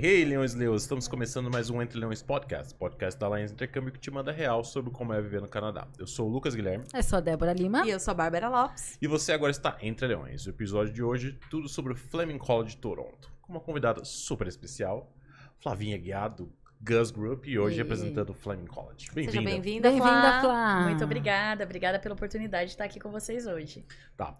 Hey, hey, Leões Leões! Estamos começando mais um Entre Leões Podcast, podcast da Alliance Intercâmbio que te manda real sobre como é viver no Canadá. Eu sou o Lucas Guilherme Eu sou a Débora Lima. E eu sou a Bárbara Lopes. e você agora está Entre Leões. O episódio de hoje, tudo sobre o Fleming College Toronto. Com uma convidada super especial, Flavinha Guiado, Gus Group, e hoje E- representando o Fleming College. Seja Bem-vinda. bem-vinda, Bem-vinda, Flá. Muito obrigada, obrigada pela oportunidade de estar aqui com vocês hoje. Tá.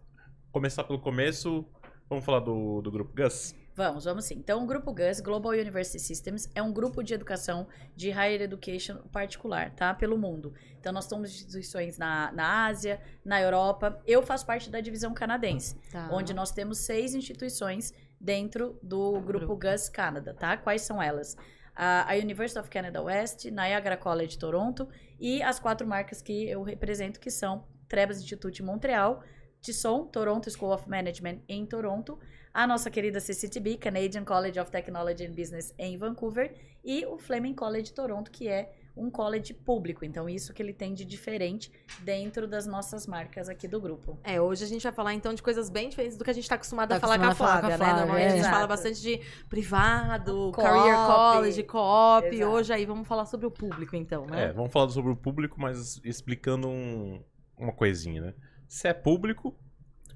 Começar pelo começo, vamos falar do, do grupo Gus? Vamos, vamos sim. Então, o Grupo GUS, Global University Systems, é um grupo de educação de higher education particular, tá? Pelo mundo. Então, nós temos instituições na, na Ásia, na Europa. Eu faço parte da divisão canadense, Tá. onde nós temos seis instituições dentro do Grupo GUS Canada, tá? Quais são elas? A, a University of Canada West, Niagara College Toronto e as quatro marcas que eu represento, que são Trebas Institute Montreal, TISON, Toronto School of Management em Toronto, a nossa querida CCTB, Canadian College of Technology and Business em Vancouver, e o Fleming College Toronto, que é um college público. Então, isso que ele tem de diferente dentro das nossas marcas aqui do grupo. É, hoje a gente vai falar então de coisas bem diferentes do que a gente tá acostumado Tá a falar com a Flávia, com a né? Flávia, Normalmente a gente exato. fala bastante de privado, Co-op. career college, co-op. Hoje aí vamos falar sobre o público então, né? É, vamos falar sobre o público, mas explicando um- uma coisinha, né? Se é público,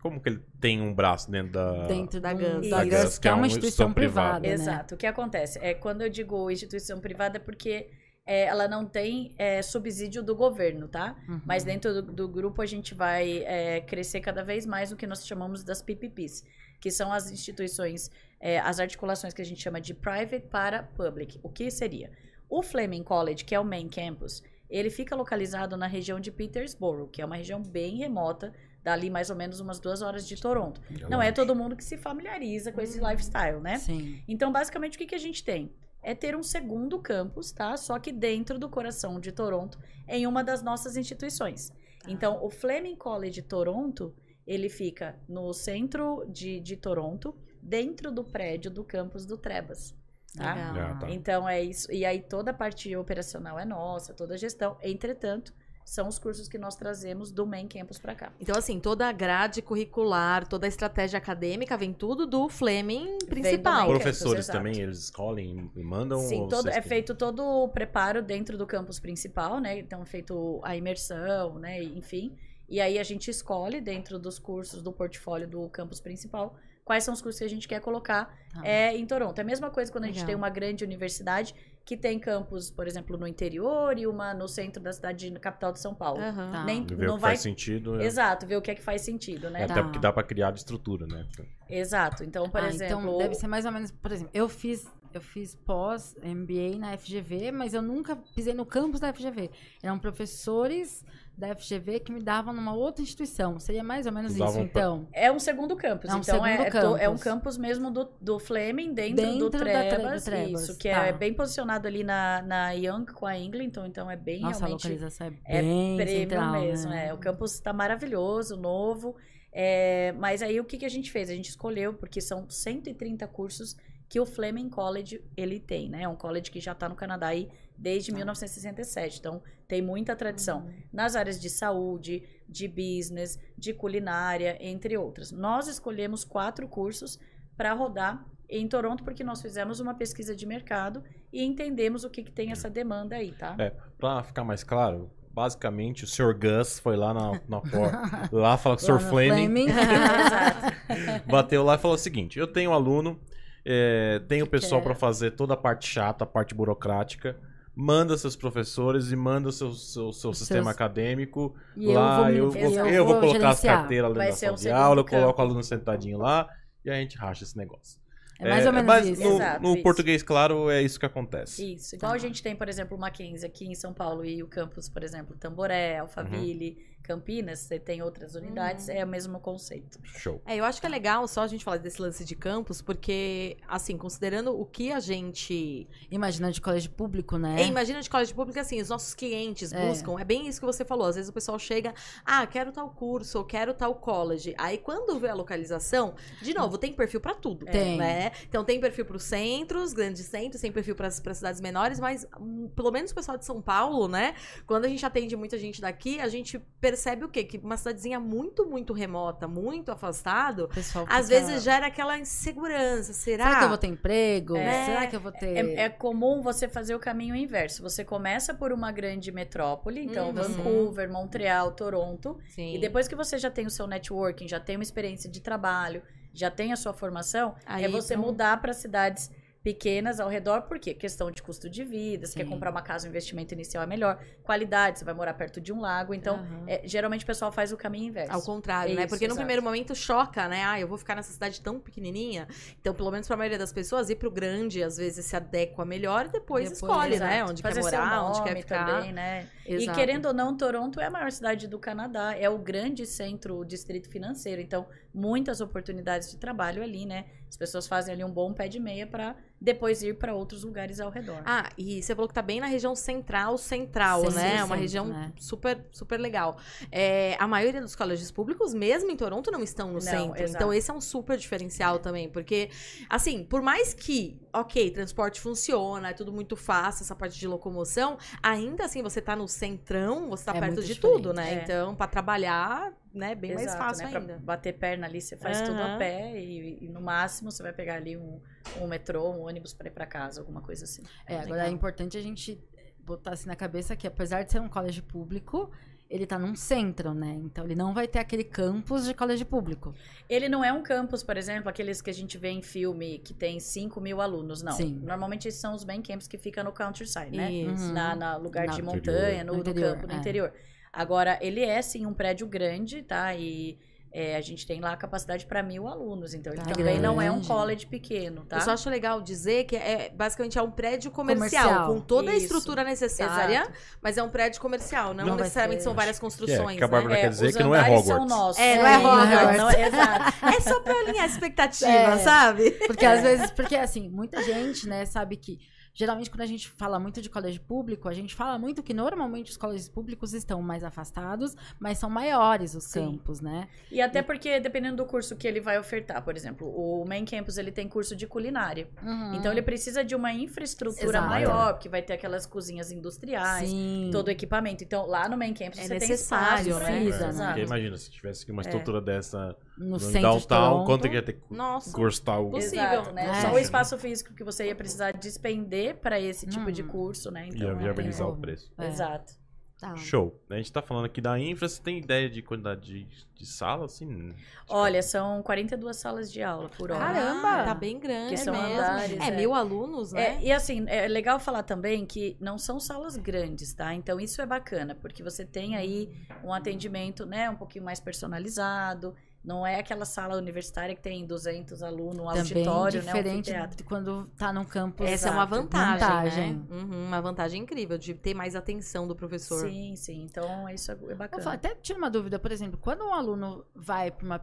como que ele tem um braço dentro da... Dentro Da Gus. GUS, Da GUS, que é uma instituição privada, né? Exato. O que acontece? É quando eu digo instituição privada, é porque é, ela não tem é, subsídio do governo, tá? Uhum. Mas dentro do, do grupo a gente vai é, crescer cada vez mais no que nós chamamos das PPPs, que são as instituições, é, as articulações que a gente chama de private para public. O que seria? O Fleming College, que é o main campus, ele fica localizado na região de Petersboro, que é uma região bem remota, dali mais ou menos umas duas horas de Toronto. Não é todo mundo que se familiariza com esse lifestyle, né? Sim. Então, basicamente, o que, que a gente tem? É ter um segundo campus, tá? Só que dentro do coração de Toronto, em uma das nossas instituições. Então, o Fleming College Toronto, ele fica no centro de, de Toronto, dentro do prédio do campus do Trebas. Tá? Legal. Ah, tá. Então, é isso. E aí, toda a parte operacional é nossa, toda a gestão. Entretanto, são os cursos que nós trazemos do main campus para cá. Então, assim, toda a grade curricular, toda a estratégia acadêmica vem tudo do Fleming principal. main Professores exato. também, eles escolhem e mandam? Sim, todo- é que- feito todo o preparo dentro do campus principal, né? Então, é feito a imersão, né? Enfim. E aí a gente escolhe dentro dos cursos do portfólio do campus principal quais são os cursos que a gente quer colocar Tá. é, em Toronto. É a mesma coisa quando a gente Legal. tem uma grande universidade que tem campus, por exemplo, no interior e uma no centro da cidade, na capital de São Paulo. Aham. Tá. Nem, Ver o não que vai... faz sentido. né? Exato, ver o que é que faz sentido, né? É, Tá. Até porque dá pra criar estrutura, né? Exato. Então, por Ah, exemplo... Então, deve ser mais ou menos, por exemplo, eu fiz, eu fiz pós MBA na FGV, mas eu nunca pisei no campus da FGV. Eram professores da FGV que me davam numa outra instituição. Seria mais ou menos Davam isso, então. É um segundo campus. É um então é, segundo é to- é um campus. campus mesmo do, do Fleming dentro, Dentro do, da Tre- Trebas, do Trebas, Isso, que tá. é bem posicionado ali na, na Young com a Englinton, então é bem Nossa, a realmente localização é é bem premium central, mesmo. né? É. O campus está maravilhoso, novo. É, mas aí o que, que a gente fez? A gente escolheu, porque são 130 cursos que o Fleming College ele tem, né? É um college que já está no Canadá aí desde 1967. Então, tem muita tradição nas áreas de saúde, de business, de culinária, entre outras. Nós escolhemos quatro cursos para rodar em Toronto porque nós fizemos uma pesquisa de mercado e entendemos o que, que tem essa demanda aí, tá? É, pra ficar mais claro, basicamente o Sr. Gus foi lá na, na porta, lá fala com o Lá Sr. Fleming, Exato. bateu lá e falou o seguinte: eu tenho aluno, é, tenho pessoal quer? pra fazer toda a parte chata, a parte burocrática. Manda seus professores e manda o seu, seu, seu sistema seus- acadêmico E eu lá. vou me- eu, vou, eu eu vou vou colocar as gerenciar. carteiras ali Vai na ser sala um de aula, eu coloco o aluno sentadinho lá e a gente racha esse negócio. É mais ou menos mas isso. No, Exato, no isso. português, claro, é isso que acontece. Isso. Igual a gente tem, por exemplo, o Mackenzie aqui em São Paulo e o campus, por exemplo, Tamboré, Alphaville, Campinas, você tem outras unidades, é o mesmo conceito. Show. É, eu acho que é legal só a gente falar desse lance de campus, porque, assim, considerando o que a gente. Imagina de colégio público, né? É, imagina de colégio público assim, os nossos clientes É. buscam. É bem isso que você falou. Às vezes o pessoal chega, ah, quero tal curso, ou quero tal college. Aí quando vê a localização, de novo, tem perfil pra tudo. Tem. Né? Então tem perfil pros centros, grandes centros, tem perfil pras cidades menores, mas hum, pelo menos o pessoal de São Paulo, né? Quando a gente atende muita gente daqui, a gente percebe o quê? Que uma cidadezinha muito, muito remota, muito afastado, pessoal às fica, vezes gera aquela insegurança. Será? Será que eu vou ter emprego? É. Será que eu vou ter. É, é comum você fazer o caminho inverso. Você começa por uma grande metrópole, então Uhum. Vancouver, Montreal, Toronto, Sim. e depois que você já tem o seu networking, já tem uma experiência de trabalho, já tem a sua formação, Aí é você um- mudar para cidades pequenas ao redor, por quê? Questão de custo de vida, você quer comprar uma casa, o investimento inicial é melhor, qualidade, você vai morar perto de um lago, então Aham. é, geralmente o pessoal faz o caminho inverso. Ao contrário, né? Isso, Porque no exato. primeiro momento choca, né? Ah, eu vou ficar nessa cidade tão pequenininha. Então, pelo menos pra maioria das pessoas, ir pro grande às vezes se adequa melhor e depois, Depois, escolhe, né? Exato. Onde Fazer quer morar, onde quer ficar. também, né? Exato. E querendo ou não, Toronto é a maior cidade do Canadá, é o grande centro, o distrito financeiro. Então, muitas oportunidades de trabalho ali, né? As pessoas fazem ali um bom pé de meia para depois ir para outros lugares ao redor. Ah, e você falou que tá bem na região central, central, Sim, né? sim, Uma centro, região né? super, super legal. É, a maioria dos colégios públicos, mesmo em Toronto, não estão no Não, centro. exato. Então, esse é um super diferencial também. Porque, assim, por mais que, ok, transporte funciona, é tudo muito fácil, essa parte de locomoção, ainda assim, você tá no centrão, você tá É perto de diferente, tudo, né? é. Então, pra trabalhar, né, bem mais Exato, fácil né? Pra ainda. bater perna ali, você faz tudo Aham. a pé e, e no máximo você vai pegar ali um, um metrô, um ônibus para ir para casa, alguma coisa assim. É, agora Legal. é importante a gente botar assim na cabeça que, apesar de ser um colégio público, ele tá num centro, né? Então ele não vai ter aquele campus de colégio público. Ele não é um campus, por exemplo, aqueles que a gente vê em filme que tem 5 mil alunos, não. Sim. Normalmente esses são os main camps que ficam no countryside, né? Isso. Uhum. na, na lugar Na- de No montanha, no, No no interior, campo, no é. interior. Agora, ele é sim um prédio grande, tá? E é, a gente tem lá a capacidade para mil alunos, então ele Tá também não é um grande. college pequeno, tá? Eu só acho legal dizer que é basicamente é um prédio comercial, Comercial. com toda a Isso. estrutura necessária, Exato. mas é um prédio comercial, não, Não necessariamente são várias É, construções, que a Bárbara né? quer dizer os que não é andares são Hogwarts. nossos. É, não é Hogwarts. Não, exato. É só pra alinhar a expectativa, É. sabe? Porque às vezes, porque assim, muita gente, né, sabe que geralmente quando a gente fala muito de colégio público, a gente fala muito que normalmente os colégios públicos estão mais afastados, mas são maiores os Sim. campos, né? E até porque, dependendo do curso que ele vai ofertar, por exemplo, o Main Campus ele tem curso de culinária. Uhum. Então ele precisa de uma infraestrutura Exato. maior, porque vai ter aquelas cozinhas industriais, Sim. todo o equipamento. Então, lá no Main Campus É você necessário, tem espaço, né? Precisa, É, né? porque imagina, se tivesse uma estrutura dessa no centro de downtown, quanto que ia ter que Nossa. custar o... Possível. Exato, né? É. Só o espaço físico que você ia precisar despender para esse tipo de Hum. curso, né? Então, Ia é, viabilizar o como. preço. É. Exato. Tá. Show. A gente tá falando aqui da infra, você tem ideia de quantidade de, de sala, assim? Olha, são 42 salas de aula por hora. Caramba! Tá bem grande Que são mesmo. andares, é, é. mil alunos, né? É, e assim, é legal falar também que não são salas grandes, tá? Então isso é bacana, porque você tem aí um atendimento, né, um pouquinho mais personalizado. Não é aquela sala universitária que tem 200 alunos, um Também auditório, né, um diferente de quando tá no campus. Essa é uma Exato. vantagem, Vantagem. né? Uhum, uma vantagem incrível de ter mais atenção do professor. Sim, sim. Então isso é é bacana. falar, até tiro uma dúvida, por exemplo, quando um aluno vai para uma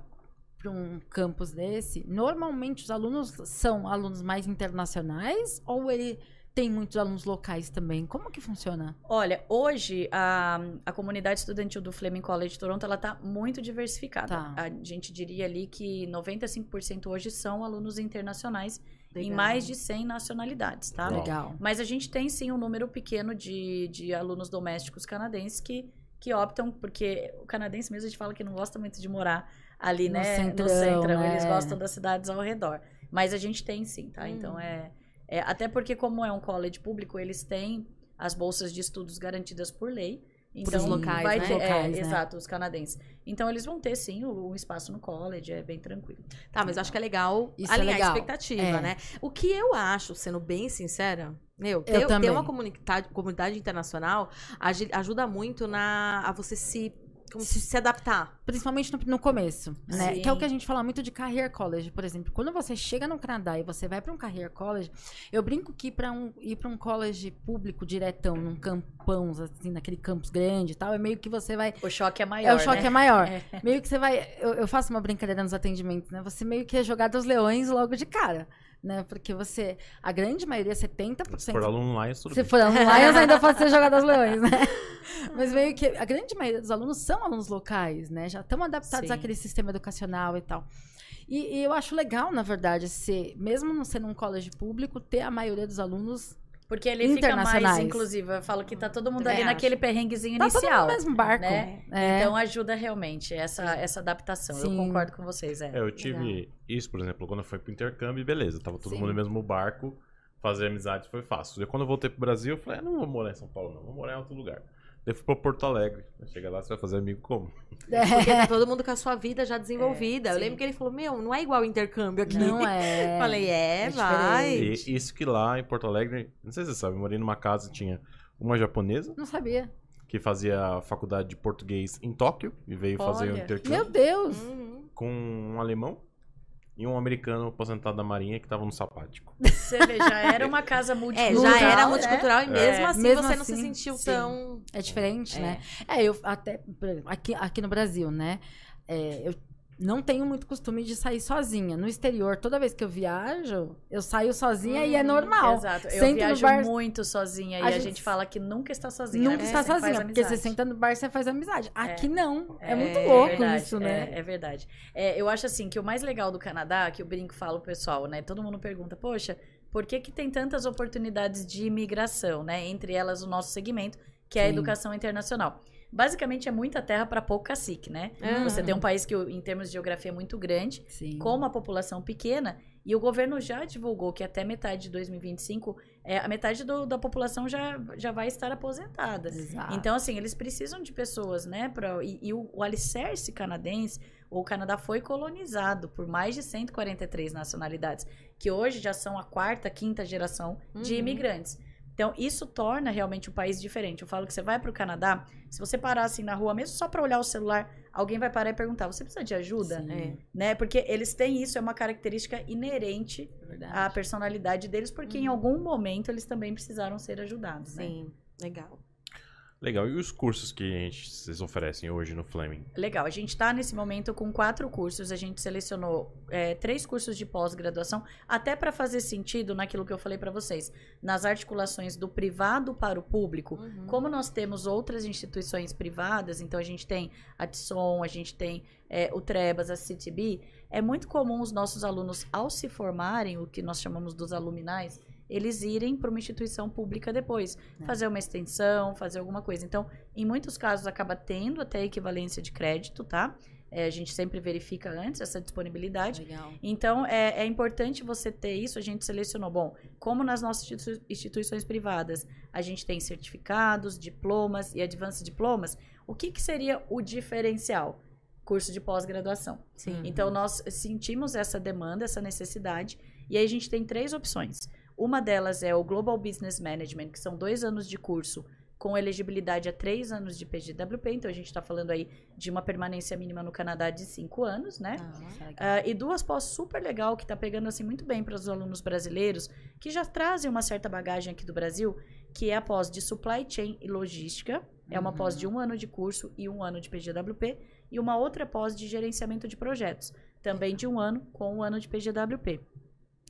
para um campus desse, normalmente os alunos são alunos mais internacionais ou ele tem muitos alunos locais também? Como que funciona? Olha, hoje a, a comunidade estudantil do Fleming College de Toronto ela tá muito diversificada. Tá. A gente diria ali que 95% hoje são alunos internacionais em Legal. mais de 100 nacionalidades, tá? Legal. Mas a gente tem sim um número pequeno de, de alunos domésticos canadenses que, que optam, porque o canadense mesmo a gente fala que não gosta muito de morar ali, No né? centrão, no centro, né? eles gostam das cidades ao redor. Mas a gente tem sim, tá? Hum. Então é, é. Até porque, como é um college público, eles têm as bolsas de estudos garantidas por lei. Então, os locais, vai né? ter, Locais, é, né? exato, os canadenses. Então, eles vão ter, sim, um espaço no college, é bem tranquilo. Tá, mas eu acho que é legal Isso é alinhar legal. a expectativa, É. né? O que eu acho, sendo bem sincera, meu, ter, Eu ter também. uma comunidade, comunidade internacional ajuda muito na, a você se, como se, se adaptar. Principalmente no, no começo, né? Sim. Que é o que a gente fala muito de career college, por exemplo. Quando você chega no Canadá e você vai para um career college, eu brinco que para um, ir para um college público diretão, num campão, assim, naquele campus grande e tal, é meio que você vai O choque é maior, É, o choque né? é maior. É. Meio que você vai. Eu, eu faço uma brincadeira nos atendimentos, né? Você meio que é jogado aos leões logo de cara. Né? Porque você. A grande maioria, 70%. Se for aluno Lions, tudo Se bem. for aluno Lions, ainda pode ser jogado aos leões, né? Mas meio que a grande maioria dos alunos são alunos locais, né? Já estão adaptados Sim. àquele sistema educacional e tal. E, e eu acho legal, na verdade, ser, mesmo não sendo um colégio público, ter a maioria dos alunos Porque ele fica mais inclusivo. Eu falo que tá todo mundo Também ali acho. naquele perrenguezinho Tá todo mundo inicial. no mesmo barco. né? É. Então ajuda realmente essa, essa adaptação. Eu Sim. concordo com vocês, é. É, eu tive isso, por exemplo, quando eu fui pro intercâmbio, beleza, tava todo Sim. mundo no mesmo barco, fazer amizade foi fácil. E quando eu voltei pro Brasil, eu falei, ah, não vou morar em São Paulo, não, vou morar em outro lugar. Eu fui pra Porto Alegre. Chega lá, você vai fazer amigo como? Porque tá todo mundo com a sua vida já desenvolvida. eu sim. lembro que ele falou, meu, não é igual o intercâmbio aqui. Não é. Falei, é, é vai. E isso que lá em Porto Alegre, não sei se você sabe, eu morei numa casa, tinha uma japonesa Não sabia. que fazia faculdade de português em Tóquio e veio fazer o Olha. intercâmbio Meu Deus. Uhum. com um alemão e um americano aposentado da marinha que tava no sapático. Você vê, já era uma casa É, multicultural. já era né? multicultural e mesmo É. assim Mesmo você não se assim, sentiu sim. tão. É diferente, É. né? É, eu até. Aqui, aqui no Brasil, né? é, eu não tenho muito costume de sair sozinha. No exterior, toda vez que eu viajo, eu saio sozinha e é Hum, normal. Exato. Eu Sento viajo bar- muito sozinha A e a gente- gente fala que nunca está sozinha. Nunca né? está sozinha, porque você senta no bar, você faz amizade. Aqui não. É, É, muito é louco verdade, isso, né? É, é verdade. É, eu acho assim que o mais legal do Canadá, que o brinco fala o pessoal, né? Todo mundo pergunta, poxa, por que, que tem tantas oportunidades de imigração, né? Entre elas o nosso segmento, que é a Sim. educação internacional. Basicamente é muita terra para pouco cacique, né? Uhum. Você tem um país que, em termos de geografia, é muito grande, Sim. com uma população pequena, e o governo já divulgou que até metade de 2025, é, a metade do- da população já, já vai estar aposentada. Exato. Então, assim, eles precisam de pessoas, né? Pra, e e o, o alicerce canadense, o Canadá foi colonizado por mais de 143 nacionalidades, que hoje já são a quarta, quinta geração de Uhum. imigrantes. Então, isso torna realmente um país diferente. Eu falo que você vai para o Canadá, se você parar assim na rua, mesmo só para olhar o celular, alguém vai parar e perguntar: você precisa de ajuda? É. Né? Porque eles têm isso, é uma característica inerente é verdade. à personalidade deles, porque em algum momento eles também precisaram ser ajudados. Né? Sim, legal. Legal. E os cursos que a gente, vocês oferecem hoje no Fleming? Legal, a gente está nesse momento com quatro cursos. A gente selecionou é, três cursos de pós-graduação, até para fazer sentido naquilo que eu falei para vocês, nas articulações do privado para o público. Uhum. Como nós temos outras instituições privadas, então a gente tem a TSOM, a gente tem é, o Trebas, a CTB, é muito comum os nossos alunos, ao se formarem, o que nós chamamos dos aluminais, eles irem para uma instituição pública depois, É. fazer uma extensão, fazer alguma coisa. Então, em muitos casos, acaba tendo até equivalência de crédito, tá? É, a gente sempre verifica antes essa disponibilidade. Legal. Então, é, é importante você ter isso. A gente selecionou, bom, como nas nossas institui- instituições privadas, a gente tem certificados, diplomas e advanced diplomas, o que, que seria o diferencial? Curso de pós-graduação. Sim. Então, nós sentimos essa demanda, essa necessidade, e aí a gente tem três opções. Uma delas é o Global Business Management, que são dois anos de curso com elegibilidade a três anos de PGWP, então a gente está falando aí de uma permanência mínima no Canadá de cinco anos, né? Ah, e duas pós super legal que tá pegando assim muito bem para os alunos brasileiros que já trazem uma certa bagagem aqui do Brasil, que é a pós de Supply Chain e Logística. É uma Uhum. pós de um ano de curso e um ano de PGWP. E uma outra pós de gerenciamento de projetos, também de um ano com um ano de PGWP.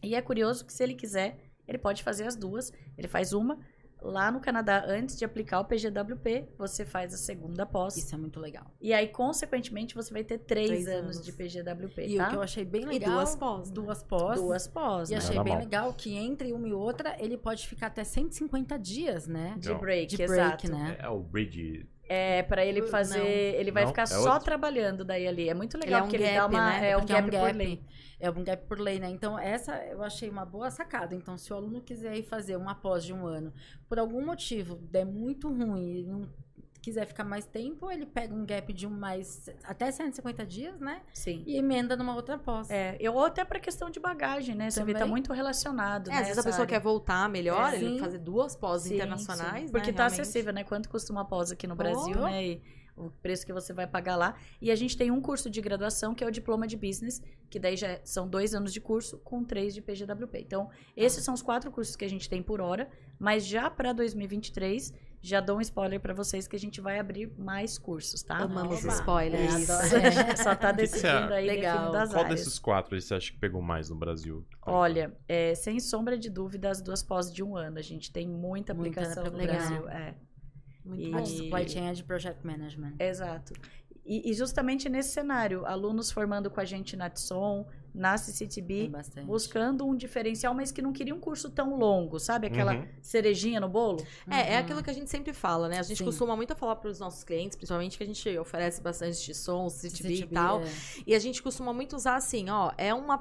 E é curioso que se ele quiser, ele pode fazer as duas. Ele faz uma lá no Canadá antes de aplicar o PGWP, você faz a segunda pós. Isso é muito legal. E aí, consequentemente, você vai ter três, Três anos, anos. de PGWP, E tá? o que eu achei bem E legal. duas pós. né? Duas pós. Duas pós, E né? achei bem mal. legal que entre uma e outra ele pode ficar até 150 dias, né? De break, De break, exato. né? É o Bridge. É, pra ele fazer. Não. Ele vai Não? ficar É só outro? trabalhando daí ali. É muito Ele legal, é um porque ele dá gap, uma. né? É um Porque gap, por lei. É um gap por lei, né? Então, essa eu achei uma boa sacada. Então, se o aluno quiser ir fazer uma pós de um ano, por algum motivo der muito ruim e não quiser ficar mais tempo, ele pega um gap de um mais até 150 dias, né? Sim. E emenda numa outra pós. É, eu, ou até pra questão de bagagem, né? Você vê, tá Também. muito relacionado. É, né, às vezes a essa pessoa área. quer voltar melhor, É, ele fazer duas pós Sim, internacionais, sim. Porque né, tá realmente. acessível, né? Quanto custa uma pós aqui no Brasil, Oh. né? E o preço que você vai pagar lá. E a gente tem um curso de graduação, que é o diploma de business, que daí já são dois anos de curso com três de PGWP. Então, esses são os quatro cursos que a gente tem por hora, mas já para 2023, já dou um spoiler para vocês que a gente vai abrir mais cursos, tá? Amamos Oba. spoilers. É, adoro. Só tá decidindo aí, Legal. definindo as Qual áreas. desses quatro você acha que pegou mais no Brasil? Olha, é, sem sombra de dúvida, as duas pós de um ano. A gente tem muita Muita aplicação no legal. Brasil. É, Muito E- A de supply chain é de project management. exato. E, e justamente nesse cenário, alunos formando com a gente na TSOM, na CCTB bastante. buscando um diferencial, mas que não queria um curso tão longo, sabe? Aquela Uhum. cerejinha no bolo. É, é Uhum. aquilo que a gente sempre fala, né? A gente Sim. costuma muito falar para os nossos clientes, principalmente que a gente oferece bastante sons, CTB e CCTB, tal. é. E a gente costuma muito usar assim, ó, é uma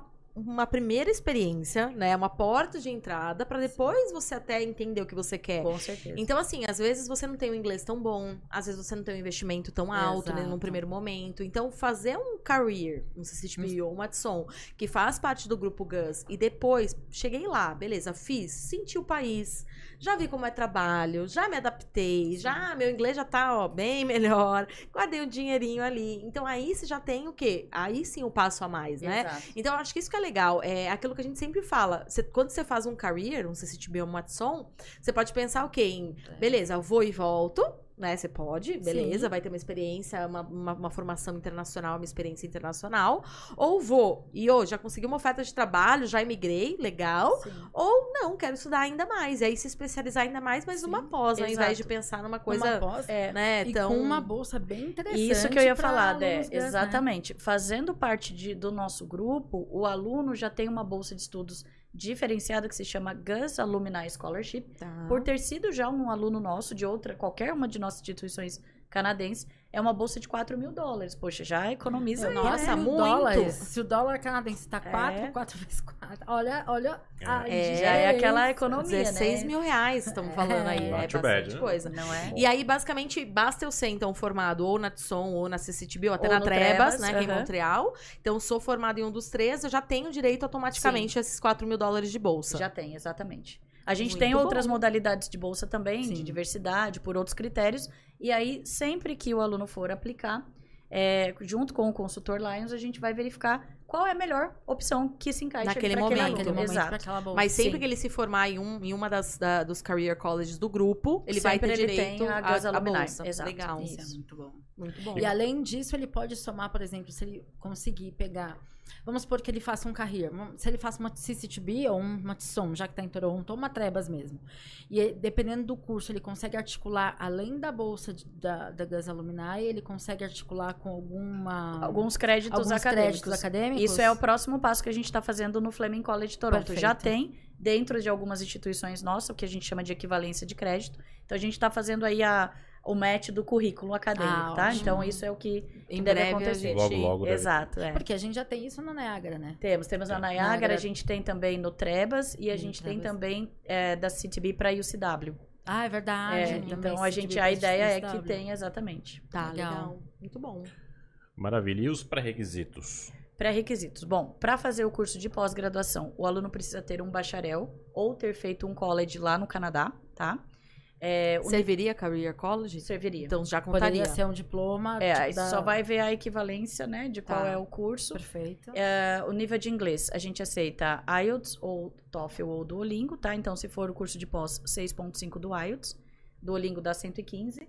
uma primeira experiência, né? Uma porta de entrada para depois você até entender o que você quer. Com certeza. Então, assim, às vezes você não tem um inglês tão bom, às vezes você não tem um investimento tão alto né, num Exato. primeiro momento. Então, fazer um career, um CCTV ou um Matson, que faz parte do grupo Gus, e depois cheguei lá, beleza, fiz, senti o país, já vi como é trabalho, já me adaptei, já meu inglês já tá, ó, bem melhor, guardei um dinheirinho ali. Então, aí você já tem o quê? Aí sim o passo a mais, né? Exato. Então, acho que isso que é legal. É aquilo que a gente sempre fala. Você- quando você faz um career, um CCTB ou um Matson, você pode pensar o quê? Em, beleza, eu vou e volto, né? Você pode, beleza, Sim. vai ter uma experiência, uma, uma, uma formação internacional, uma experiência internacional. Ou vou, e hoje já consegui uma oferta de trabalho, já imigrei, legal. Sim. Ou não, quero estudar ainda mais. E aí se especializar ainda mais, mas Sim, numa pós, ao exato. invés de pensar numa coisa, Uma pós, É, né, e tão... com uma bolsa bem interessante. Isso que eu ia falar, Dé. Gus, né? Exatamente. Fazendo parte de- do nosso grupo, o aluno já tem uma bolsa de estudos diferenciada que se chama Gus Alumni Scholarship. Tá. Por ter sido já um aluno nosso de outra, qualquer uma de nossas instituições canadenses, é uma bolsa de 4 mil dólares. Poxa, já economiza aí, Nossa, né? muito. dólares. Se o dólar canadense tá 4, É. 4 vezes 4. Olha, olha. a É, Já é aquela economia, 16 né? mil reais, estamos falando aí. Not É bastante bad, né? coisa. Não é? E aí, basicamente, basta eu ser, então, formado ou na Tson, ou na CCTB, ou até Ou na Trebas, Trebas, né, que é em. Montreal. Então, sou formado em um dos três, eu já tenho direito automaticamente a esses 4 mil dólares de bolsa. Já tem, exatamente. A gente Muito tem outras bom. modalidades de bolsa também, de Sim. diversidade, por outros critérios. E aí, sempre que o aluno for aplicar, é, junto com o consultor Lions, a gente vai verificar qual é a melhor opção que se encaixa Naquele momento. aquele momento, Exato. aquela bolsa. Mas sempre Sim. que ele se formar em, um, em uma das da- dos career colleges do grupo, ele vai Sempre ter ele direito tem a à Alumni. bolsa. Exato. Legal. Isso é Isso. muito bom. Muito bom. E além disso, ele pode somar, por exemplo, se ele conseguir pegar. Vamos supor que ele faça um career. Se ele faça uma CCTB ou uma TSOM, já que está em Toronto, ou uma Trebas mesmo. E dependendo do curso, ele consegue articular, além da bolsa de- da, da Gus Alumni, ele consegue articular com alguma. Alguns créditos alguns acadêmicos. créditos acadêmicos. Isso é o próximo passo que a gente está fazendo no Fleming College Toronto. Perfeito. Já tem dentro de algumas instituições nossas, o que a gente chama de equivalência de crédito. Então a gente está fazendo aí a, o match do currículo acadêmico, Ah, tá? ótimo. Então isso é o que em deve breve acontecer. a gente... Logo, logo deve- Exato, é. Porque a gente já tem isso na Niagara, né? Temos, temos na Tem. Niagara, Niagara. a gente tem também no Trebas e a No gente tem Trebas. também é, da CTB para UCW. Ah, é verdade. É, então a gente a de ideia é que tenha exatamente Tá, Legal. legal. Muito bom. Maravilha. E os pré-requisitos? pré-requisitos. Bom, para fazer o curso de pós-graduação, o aluno precisa ter um bacharel ou ter feito um college lá no Canadá, tá? É, Serviria career college? serviria. Então já contaria. Poderia ser um diploma. É, tipo, da- só vai ver a equivalência, né, de qual Tá. é o curso. Perfeito. É, o nível de inglês, a gente aceita IELTS ou TOEFL ou Duolingo, tá? Então, se for o curso de pós, 6.5 do IELTS, Duolingo dá 115.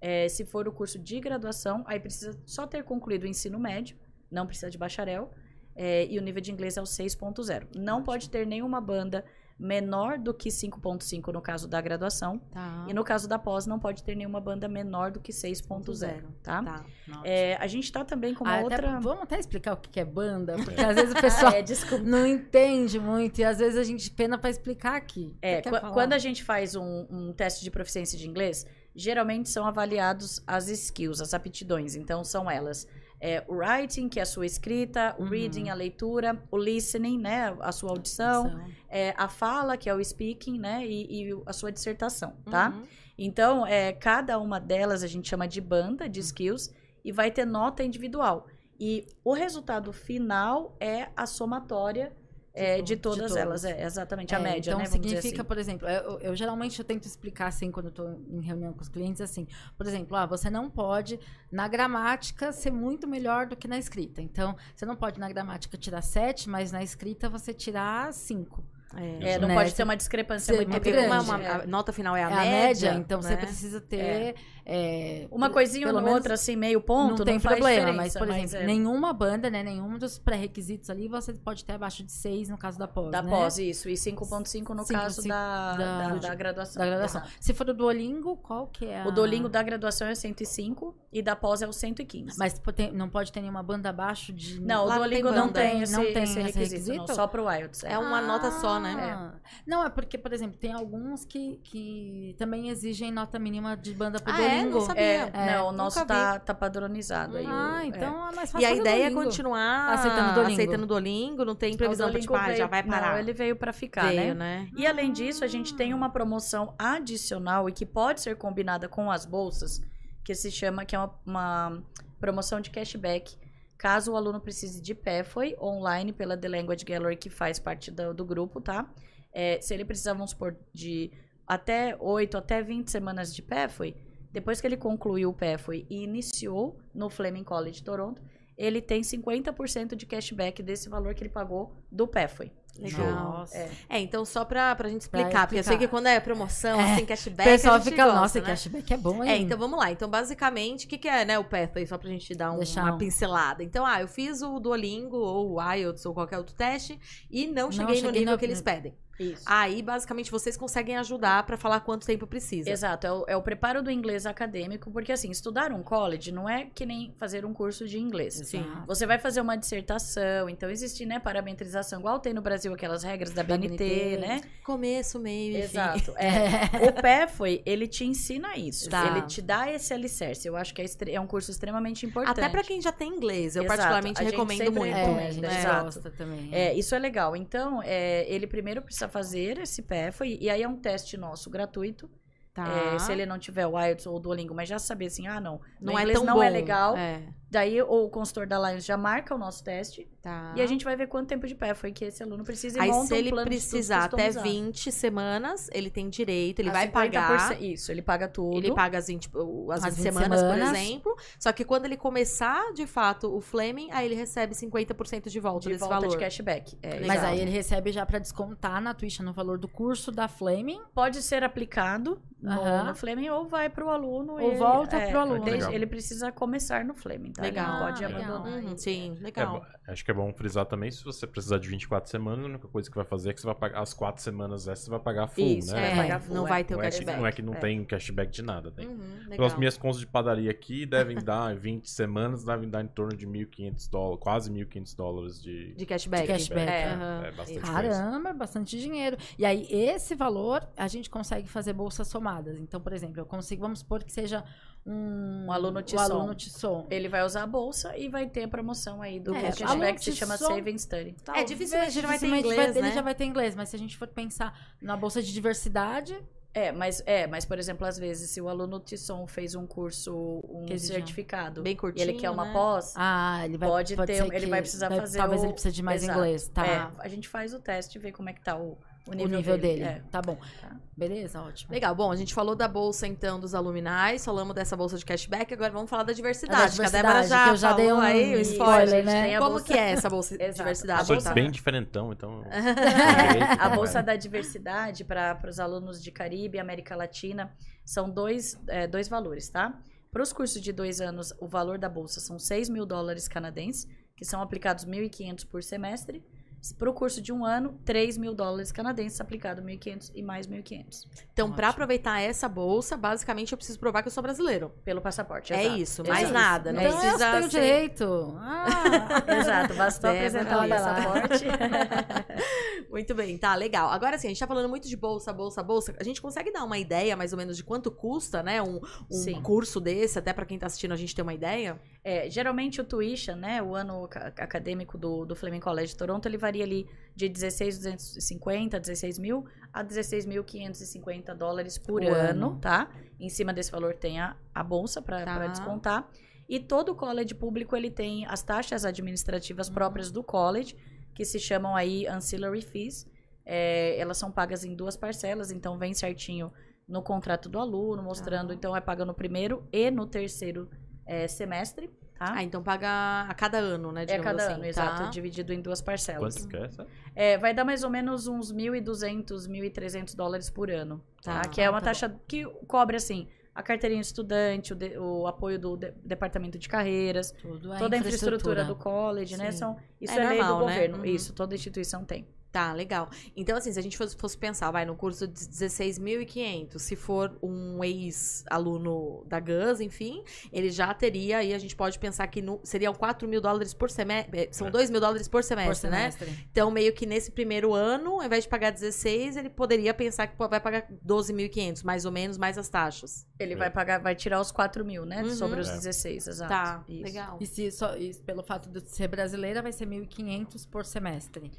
É, se for o curso de graduação, aí precisa só ter concluído o ensino médio, não precisa de bacharel, é, e o nível de inglês é o 6.0. Não pode ter nenhuma banda menor do que 5.5 no caso da graduação, Tá. e no caso da pós, não pode ter nenhuma banda menor do que 6.0, tá? Tá. É, a gente tá também com uma Ah, até- outra... vamos até explicar o que é banda, porque às vezes o pessoal Ah, é, não entende muito e às vezes a gente pena pra explicar aqui. É, quando a gente faz um, um teste de proficiência de inglês, geralmente são avaliados as skills, as aptidões. Então, são elas. É, o writing, que é a sua escrita, o Uhum. reading, a leitura, o listening, né, a sua audição, é, a fala, que é o speaking, né, e, e a sua dissertação, tá? Uhum. Então, é, cada uma delas a gente chama de banda de skills e vai ter nota individual. E o resultado final é a somatória é, de de todas todas. elas. É, exatamente, a É, média, então né? Significa, assim. por exemplo, eu, eu geralmente eu tento explicar assim quando eu tô em reunião com os clientes assim, por exemplo, ah, você não pode na gramática ser muito melhor do que na escrita. Então, você não pode na gramática tirar 7, mas na escrita você tirar 5. É, não Né, pode você- ter uma discrepância ser muito muito grande. Uma, uma- a nota final é a É a média. média, então você né? precisa ter. é, Uma coisinha ou outra, assim, meio ponto, não tem faz problema, mas, por exemplo, é nenhuma banda, né? Nenhum dos pré-requisitos ali você pode ter abaixo de 6 no caso da pós. Da né? pós, isso. E 5.5 no Cinco, caso cinco da, da- da, da graduação. Da graduação. Exato. Se for o Duolingo, qual que é a... O Duolingo da graduação é 105 e da pós é o 115. Mas não pode ter nenhuma banda abaixo de... não, o Lá não tem Duolingo não tem, esse, Não tem esse esse requisito, requisito? não, só pro IELTS. É uma nota só, né? Ah. Não, é porque, por exemplo, tem alguns que, que também exigem nota mínima de banda pro Ah, é? Duolingo. Não sabia. É, É, não, o nosso tá, tá padronizado. aí o- Ah, é. então é mais fácil E a ideia é Duolingo. continuar Aceitando o Duolingo. aceitando o Duolingo, não tem O previsão Duolingo tipo, ah, já veio- vai parar. Não, ele veio pra ficar, Veio, né? né? E além disso, a gente tem uma promoção adicional e que pode ser combinada com as bolsas, que se chama, que é uma, uma promoção de cashback. Caso o aluno precise de PEFOI online pela The Language Gallery, que faz parte do, do grupo, tá? É, se ele precisar, vamos supor, de até 8, até 20 semanas de PEFOI, depois que ele concluiu o PEFOI e iniciou no Fleming College Toronto, ele tem 50% de cashback desse valor que ele pagou do PEFOI. Legal. Nossa. É. É, então só pra, pra gente explicar, Pra porque eu sei que quando é promoção, É. assim, O cashback, pessoal a gente fica, gosta, nossa, né? cashback é bom, hein? É, então vamos lá. Então, basicamente, o que, que é, né, o Pathway? Só pra gente dar um- uma um- pincelada. Então, ah, eu fiz o Duolingo, ou o IELTS, ou qualquer outro teste, e não cheguei no cheguei nível no- que eles pedem. Isso. Aí, basicamente, vocês conseguem ajudar pra falar quanto tempo precisa. Exato, é o, é o preparo do inglês acadêmico, porque assim, estudar um college não é que nem fazer um curso de inglês. Sim. Você vai fazer uma dissertação, então existe, né, parametrização, igual tem no Brasil aquelas regras da BNT, BNT, né? Começo, meio. Exato. É. O PEFOI, ele te ensina isso. Tá. Ele te dá esse alicerce. Eu acho que é, é um curso extremamente importante. Até pra quem já tem inglês. Eu, Exato. particularmente, recomendo muito. É, a gente né? exato. gosta também. É, isso é legal. Então, é, ele primeiro precisa fazer esse PEFOI, e aí é um teste nosso gratuito. Tá. É, se ele não tiver o IELTS ou o Duolingo, mas já saber assim, ah, não, não no é tão não bom. é legal. É. Daí o consultor da Lions já marca o nosso teste Tá. e a gente vai ver quanto tempo de pé foi que esse aluno precisa e Aí, monta se um ele precisar até customizado. 20 semanas, ele tem direito, ele A vai 50%, pagar. Isso, ele paga tudo. Ele paga as 20, o- as As 20 20 semanas, semanas. por exemplo. Só que quando ele começar, de fato, o Fleming, aí ele recebe 50% de volta de desse volta valor. de cashback. É. Mas aí ele recebe já pra descontar na Twitch no valor do curso da Flaming. pode ser aplicado no, Aham. no Fleming ou vai pro aluno. Ou e- volta é, pro aluno. desde- Legal. ele precisa começar no Fleming, tá? Legal. não pode Ah, legal. abandonar. Uhum, sim, É legal. bo- acho que é bom frisar também, se você precisar de 24 semanas, a única coisa que vai fazer é que você vai pagar as 4 semanas essas, você vai pagar full, Isso, né? é, vai full, não é. vai ter o não, é que, cashback. não é que não É. tem cashback de nada. Tem. Uhum, legal. Pelas minhas contas de padaria aqui, devem dar 20 semanas, devem dar em torno de 1.500 dólares, quase 1.500 dólares de... De cashback. De cashback, É, é. aham. É bastante. Caramba, é bastante dinheiro. E aí, esse valor, a gente consegue fazer bolsas somadas. Então, por exemplo, eu consigo, vamos supor que seja um, Um aluno um Tisson. aluno Tisson. Ele vai usar a bolsa e vai ter a promoção aí do É, cashback que se chama Tisson- Save and Study. É, dificilmente ele vai ter inglês, ele né? já vai ter inglês, mas se a gente for pensar na bolsa de diversidade, É, mas é, mas por exemplo, às vezes, se o aluno Tisson fez um curso, um certificado, Bem e curtinho, ele quer uma né? pós, ah, ele vai Pode ter- ser ele vai precisar fazer Talvez o- ele precise de mais Exato. inglês, tá? é, a gente faz o teste e vê como é que tá o, o o nível, nível, dele. É. Tá bom. Tá. Beleza, ótimo. Legal, bom, a gente falou da bolsa, então, dos aluminais, falamos dessa bolsa de cashback, agora vamos falar da diversidade, a Débora diversidade, já que eu já dei um aí, o Isso, spoiler, a né? a Como bolsa- que é essa bolsa de diversidade? Eu sou bolsa- bem diferentão, então... A bolsa da diversidade para os alunos de Caribe e América Latina são dois, é, dois valores, tá? Para os cursos de dois anos, o valor da bolsa são 6 mil dólares canadenses, que são aplicados 1.500 por semestre. Para o curso de um ano, 3 mil dólares canadenses, aplicado 1.500 e mais 1.500. Então, pra Ótimo. aproveitar essa bolsa, basicamente eu preciso provar que eu sou brasileiro. Pelo passaporte, É exato. isso, mais Exato. nada, não então precisa eu tenho ser- direito. Ah, Exato, bastou apresentar o olha lá. passaporte. Muito bem, tá, legal. Agora sim, a gente tá falando muito de bolsa, bolsa, bolsa. A gente consegue dar uma ideia, mais ou menos, de quanto custa, né, um, um curso desse, até pra quem tá assistindo a gente ter uma ideia? É, geralmente o tuition, né, o ano ca- acadêmico do, do Fleming College de Toronto, ele varia ali de 16.250, 16 mil a 16.550 dólares por Por ano, ano. tá? Em cima desse valor tem a, a bolsa para Tá. descontar. E todo college público, ele tem as taxas administrativas Uhum. próprias do college, que se chamam aí ancillary fees. É, elas são pagas em duas parcelas, então vem certinho no contrato do aluno, mostrando, Tá. então é paga no primeiro e no terceiro é, semestre. tá? Ah, então paga a cada ano, né? é digamos cada assim, ano, tá? exato, dividido em duas parcelas. Quanto que é essa? É, vai dar mais ou menos uns 1.200, 1.300 dólares por ano, tá? Tá, que é uma tá taxa que cobre, assim, a carteirinha de estudante, o, de- o apoio do de- departamento de carreiras, Tudo é toda a infraestrutura do college, né? Sim. São, isso É é, lei normal, do né? governo. Uhum. Isso, toda instituição tem. Tá, legal. Então, assim, se a gente fosse, fosse pensar, vai, no curso de 16.500, se for um ex-aluno da GUS, enfim, ele já teria, aí a gente pode pensar que no, seriam 4 mil dólares por semestre, são É. 2 mil dólares por por semestre, né? semestre. Então, meio que nesse primeiro ano, ao invés de pagar 16, ele poderia pensar que vai pagar 12.500, mais ou menos, mais as taxas. Ele É. vai pagar, vai tirar os 4 mil, né? Uhum. Sobre os É. 16, exato. Tá, Isso. legal. E se só, e pelo fato de ser brasileira, vai ser 1.500 por semestre.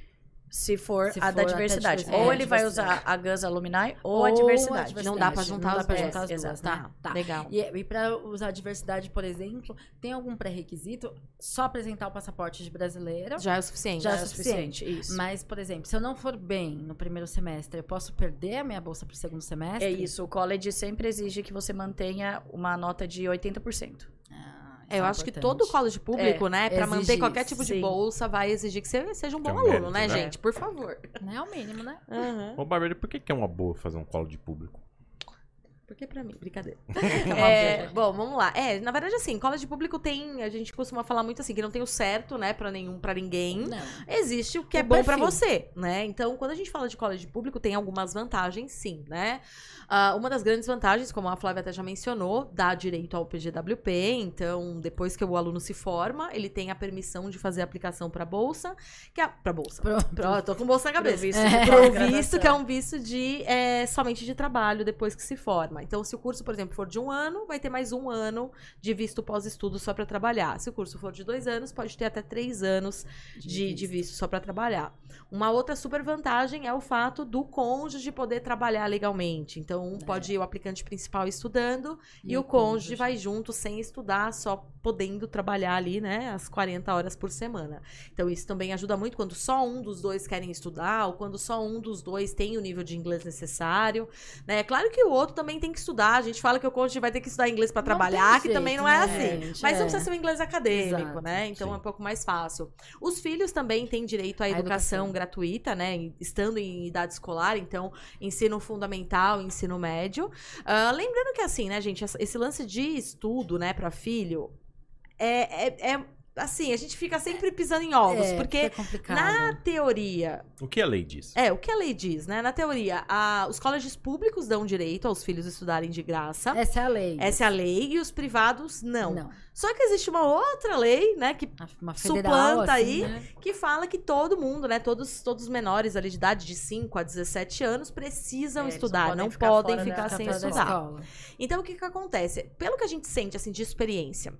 Se for Se a for da a da diversidade. Ou É, ele vai usar a GUS Alumni ou, a diversidade. a Não dá pra diversidade, juntar dá pra duas. juntar as duas, Exato. né? Tá, Tá. legal. E, e para usar a diversidade, por exemplo, tem algum pré-requisito? Só apresentar o passaporte de brasileira Já é o suficiente. Já Já é é suficiente, isso. Mas, por exemplo, se eu não for bem no primeiro semestre, eu posso perder a minha bolsa pro segundo semestre? É isso, o college sempre exige que você mantenha uma nota de 80%. Ah, É, eu é acho que importante. todo college público, né, pra manter qualquer tipo de sim. bolsa, vai exigir que você seja um Que é bom um aluno, mérito, né, né? gente? Por favor. Não é o mínimo, né? Aham. Ô, Bárbara, por que, que é uma boa fazer um colo de público? Porque pra mim, brincadeira. É, É, bom, vamos lá. É, na verdade, assim, college público tem. A gente costuma falar muito assim, que não tem o certo, né, pra nenhum, para ninguém. Não. Existe o que O é bom pra perfil. você, né? Então, quando a gente fala de college público, tem algumas vantagens, sim, né? Ah, uma das grandes vantagens, como a Flávia até já mencionou, dá direito ao PGWP. Então, depois que o aluno se forma, ele tem a permissão de fazer a aplicação pra bolsa, que é pra bolsa. Pronto. Pro, tô com bolsa na Pro cabeça. visto É. Pro visto, que é um visto de é, somente de trabalho depois que se forma. Então, se o curso, por exemplo, for de um ano, vai ter mais um ano de visto pós-estudo só para trabalhar. Se o curso for de dois anos, pode ter até três anos de, de visto só para trabalhar. Uma outra super vantagem é o fato do cônjuge poder trabalhar legalmente. Então, um pode ir o aplicante principal estudando e, o cônjuge, vai junto sem estudar, só podendo trabalhar ali, né, as 40 horas por semana. Então, isso também ajuda muito quando só um dos dois querem estudar ou quando só um dos dois tem o nível de inglês necessário. Né? É claro que o outro também tem que estudar. A gente fala que o cônjuge vai ter que estudar inglês para trabalhar, tem que também jeito, não é né, assim. gente? Mas não É. precisa ser um inglês acadêmico, Exato. né? Então Sim. é um pouco mais fácil. Os filhos também têm direito à educação, educação. gratuita, né? Estando em idade escolar, então ensino fundamental, ensino médio. Ah, lembrando que assim, né, gente, esse lance de estudo, né, para filho, é, é, é- assim, a gente fica sempre pisando em ovos, É, porque na teoria, O que a lei diz? é, o que a lei diz, né? Na teoria, a- os colégios públicos dão direito aos filhos estudarem de graça. Essa é a lei. Essa é a lei e os privados não. Não. Só que existe uma outra lei, né, que, Uma federal, Suplanta assim, aí. né? que fala que todo mundo, né, todos, todos os menores ali de idade de 5 a 17 anos precisam É, estudar, não não podem ficar podem fora da- ficar Fica sem estudar. escola. Então, o que que acontece? Pelo que a gente sente, assim, de experiência,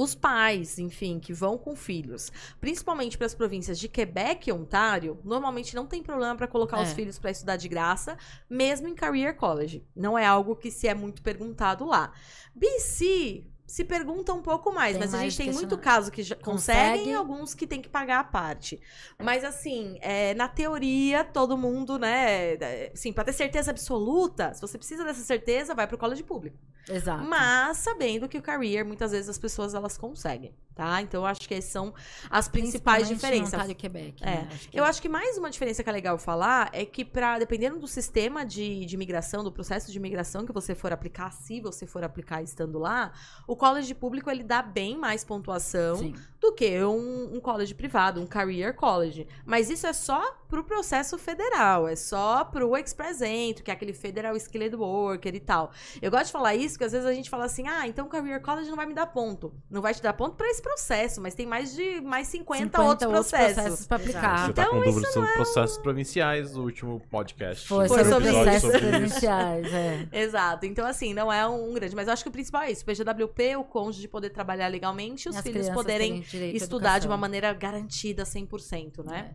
os pais, enfim, que vão com filhos, principalmente para as províncias de Quebec e Ontário, normalmente não tem problema para colocar os É. filhos para estudar de graça, mesmo em career college. Não é algo que se é muito perguntado lá. BC se pergunta um pouco mais, Tem mas a mais gente tem muito caso que já conseguem Consegue. e alguns que tem que pagar a parte. Mas assim, é, na teoria, todo mundo, né, é, assim, para ter certeza absoluta, se você precisa dessa certeza, vai pro college público. Exato. Mas sabendo que o career, muitas vezes as pessoas elas conseguem, tá? Então eu acho que essas são as principais diferenças. Ontário e Quebec, É, né? Acho que- Eu acho que mais uma diferença que é legal falar é que, pra, dependendo do sistema de, de imigração, do processo de imigração que você for aplicar, se você for aplicar estando lá, o college público ele dá bem mais pontuação Sim. Do que um, um college privado, um career college. Mas isso é só pro processo federal, é só pro Express Entry, que é aquele Federal Skilled Worker e tal. Eu gosto de falar isso, porque às vezes a gente fala assim, ah, então o career college não vai me dar ponto. Não vai te dar ponto pra esse processo, mas tem mais de mais 50, outros processos. pra Exato. aplicar. Você tá Então, com dúvidas sobre processos provinciais do último podcast. Foi, Foi sobre, processos isso. sobre isso. provinciais, é. Exato. Então, assim, não é um grande. Mas eu acho que o principal é isso: PGWP, o cônjuge poder trabalhar legalmente e os E as filhos poderem terem direito estudar de uma maneira garantida 100%, né?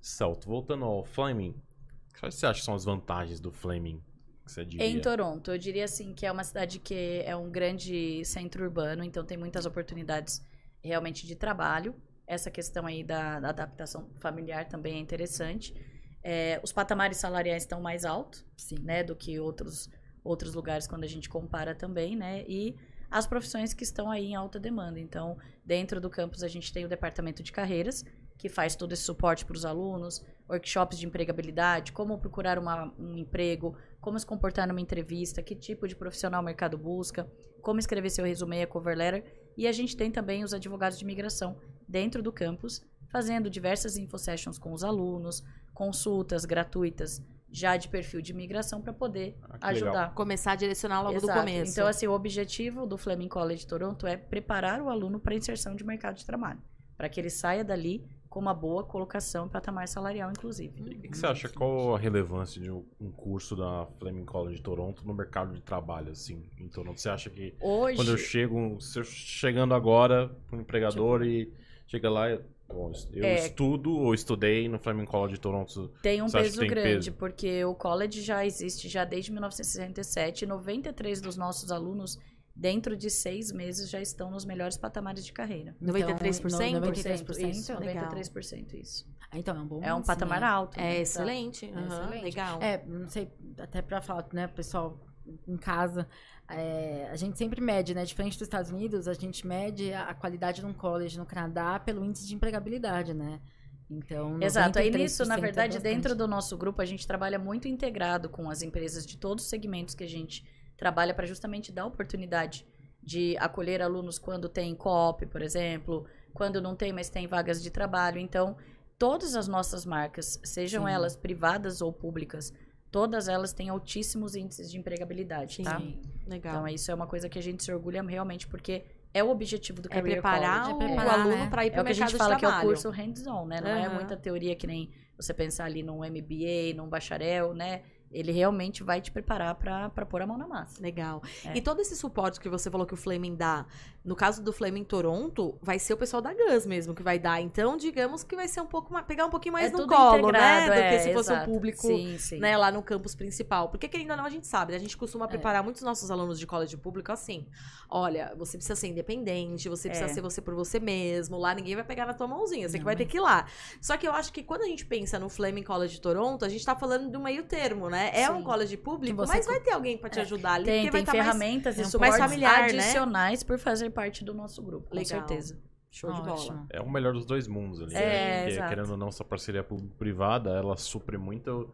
Celto, voltando ao Fleming, quais você acha que são as vantagens do Fleming? Em Toronto, eu diria assim que é uma cidade que é um grande centro urbano, então tem muitas oportunidades realmente de trabalho. Essa questão aí da, da adaptação familiar também é interessante. É, os patamares salariais estão mais altos, Sim. né, do que outros outros lugares quando a gente compara também, né? E as profissões que estão aí em alta demanda. Então, dentro do campus, a gente tem o departamento de carreiras, que faz todo esse suporte para os alunos, workshops de empregabilidade, como procurar uma, um emprego, como se comportar numa entrevista, que tipo de profissional o mercado busca, como escrever seu resumê, a cover letter. E a gente tem também os advogados de imigração dentro do campus, fazendo diversas infosessions com os alunos, consultas gratuitas já de perfil de imigração para poder Ah, que ajudar. legal. Começar a direcionar logo do Exato. começo. Então, assim, o objetivo do Fleming College Toronto é preparar o aluno para inserção de mercado de trabalho, para que ele saia dali com uma boa colocação patamar salarial, inclusive. E o que você acha? Qual a relevância de um curso da Fleming College Toronto no mercado de trabalho, assim, em Toronto? Você acha que Hoje, quando eu chego, se eu chegando agora para um empregador Tipo e chega lá, eu, eu É. estudo ou estudei no Fleming College Toronto. tem um peso tem grande, peso? porque o college já existe já desde 1967. 93 dos nossos alunos, dentro de seis meses, já estão nos melhores patamares de carreira. 93%? Então, 93%, isso, Legal. 93%, isso. Ah, Então, é um bom É um índice, patamar né? alto. né? É Tá. excelente. É aham, excelente. Legal. É, não sei, até pra falar, né, pessoal, em casa, é, a gente sempre mede, né, diferente dos Estados Unidos, a gente mede a, qualidade de um college no Canadá pelo índice de empregabilidade, né? Então, Exato. Aí 93% nisso, na é verdade, bastante. dentro do nosso grupo, a gente trabalha muito integrado com as empresas de todos os segmentos que a gente trabalha para justamente dar oportunidade de acolher alunos quando tem co-op, por exemplo, quando não tem, mas tem vagas de trabalho. Então, todas as nossas marcas, sejam Sim. elas privadas ou públicas, todas elas têm altíssimos índices de empregabilidade, tá? Sim. Legal. Então, isso é uma coisa que a gente se orgulha realmente, porque é o objetivo do é Career preparar College. o, É o preparar, aluno né? para ir É para o que a mercado gente fala de que é o trabalho. curso hands-on, né? Não é Aham. muita teoria que nem você pensar ali num MBA, num bacharel, né? Ele realmente vai te preparar pra pra pôr a mão na massa. Legal. É. E todo esse suporte que você falou que o Flaming dá, no caso do Flaming Toronto, vai ser o pessoal da GUS mesmo que vai dar. Então, digamos que vai ser um pouco mais, pegar um pouquinho mais é no colo, né? Do é, que se fosse exato. um público Sim, sim. né, lá no campus principal. Porque, querendo ou não, a gente sabe, né? A gente É. costuma preparar muitos nossos alunos de college público assim. Olha, você precisa ser independente, você precisa É. ser você por você mesmo. Lá ninguém vai pegar na tua mãozinha, você que Não, vai é. ter que ir lá. Só que eu acho que quando a gente pensa no Fleming College de Toronto, a gente tá falando do meio termo, né? É Sim. um college público, Que mas vai ter alguém pra te É. ajudar ali. Tem, porque vai tem tá mais- ferramentas é e um suportes mais familiar, né? adicionais por fazer parte do nosso grupo, com Legal. certeza. Show de bola. Ótimo. É o melhor dos dois mundos ali. É, né? Porque, exato. querendo ou não, essa parceria público-privada, ela supre muito,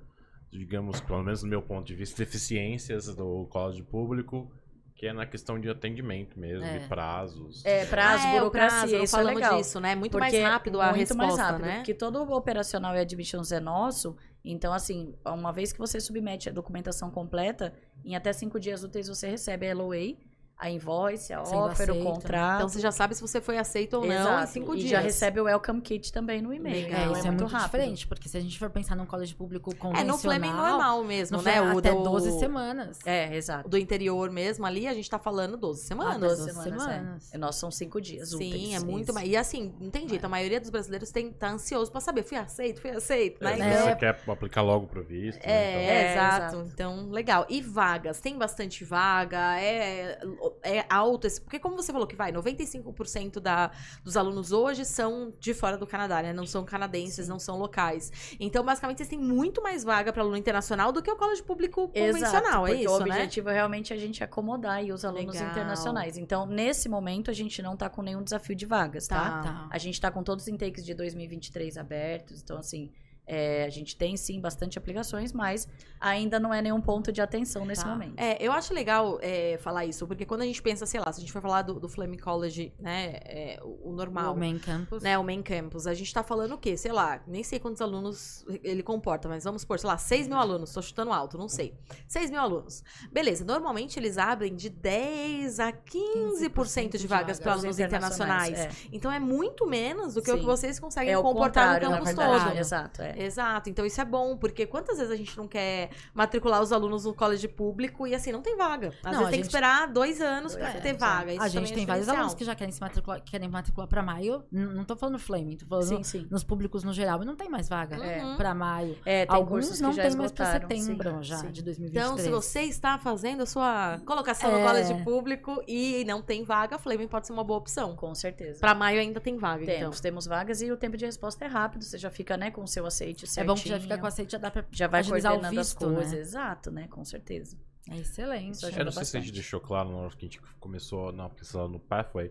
digamos, pelo menos do meu ponto de vista, deficiências do college público, que é na questão de atendimento mesmo, É. de prazos. É, prazo, Ah, é, burocracia, prazo, não isso é falamos legal. disso, né? Muito Porque mais rápido a muito resposta, mais rápido, né? Porque todo o operacional e admissions é nosso. Então, assim, uma vez que você submete a documentação completa, em até cinco dias úteis você recebe a LOA, a invoice, a Sendo offer, o aceito. contrato. Então você já sabe se você foi aceito ou não Exato. em cinco e dias. já recebe o welcome kit também no e-mail. Legal. É, Então, isso é muito, muito, rápido. diferente, porque se a gente for pensar num college público É, convencional... no Fleming normal mesmo, no né? O até do, 12 semanas. É, exato. do interior mesmo ali, a gente tá falando 12 Ah, semanas. 12 12 semanas. semanas. É. É, Nós são cinco dias úteis. Sim, é muito Isso. mais. E assim, não tem jeito, a maioria dos brasileiros tem, tá ansioso pra saber, fui aceito, fui aceito, né? É, Então- você quer aplicar logo pro visto. É, né, É, exato. exato. Então, legal. E vagas? Tem bastante vaga? É, é alto? esse- Porque como você falou que vai, 95% da, dos alunos hoje são de fora do Canadá, né? Não são canadenses, não são locais. Então, basicamente, vocês têm muito mais vaga para aluno internacional do que o colégio público convencional, é porque isso, o né? objetivo é realmente a gente acomodar aí os alunos Legal. internacionais. Então, nesse momento, a gente não tá com nenhum desafio de vagas, tá? Tá. A gente tá com todos os intakes de 2023 abertos, então assim, é, a gente tem sim bastante aplicações, mas ainda não é nenhum ponto de atenção nesse Tá. momento. É, eu acho legal é, falar isso, porque quando a gente pensa, sei lá, se a gente for falar do, do Fleming College, né, é, o, o normal, O main campus. né, o main campus, a gente tá falando o quê? Sei lá, nem sei quantos alunos ele comporta, mas vamos supor, sei lá, 6 mil alunos, tô chutando alto, não sei. 6 mil alunos. Beleza, normalmente eles abrem de 10 a 15%, de de vagas para alunos internacionais. É, Então é muito menos do que o Sim. que vocês conseguem é o comportar no campus todo. Exato, é. Exato, então isso é bom, porque quantas vezes a gente não quer matricular os alunos no colégio público e assim, não tem vaga. Às Não, vezes tem que gente- esperar dois anos pra anos, ter é. vaga. Isso a gente é tem vários diferencial. alunos que já querem se matricular, querem matricular pra maio. Não tô falando Flaming, tô falando Sim, sim. nos públicos no geral. E não tem mais vaga Uhum. pra maio. É, tem Alguns não que tem mais pra setembro sim, já, sim. de 2023. Então, se você está fazendo a sua colocação no É. colégio público e não tem vaga, a Flaming pode ser uma boa opção. Com certeza. Pra maio ainda tem vaga, então. Temos, temos vagas e o tempo de resposta é rápido. Você já fica, né, com o seu aceite É certinho. bom que já fica com aceite, já dá pra Já vai agilizar o coordenando visto, as coisas. né? Exato, né? Com certeza. É excelente. Eu não sei se a gente deixou claro na hora que a gente começou na pesquisa no Pathway.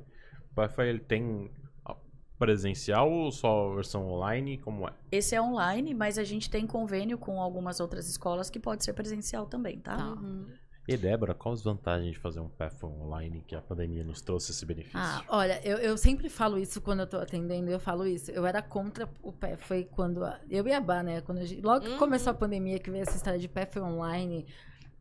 O Pathway ele tem presencial ou só a versão online? Como é? Esse é online, mas a gente tem convênio com algumas outras escolas que pode ser presencial também, tá? Tá. Uhum. E Débora, qual as vantagens de fazer um Pathway online que a pandemia nos trouxe esse benefício? Ah, olha, eu, eu sempre falo isso quando eu tô atendendo, eu falo isso. Eu era contra o pé, foi quando. a- eu e a Bá, né? Quando a gente- logo que Uhum. começou a pandemia, que veio essa história de pé foi online.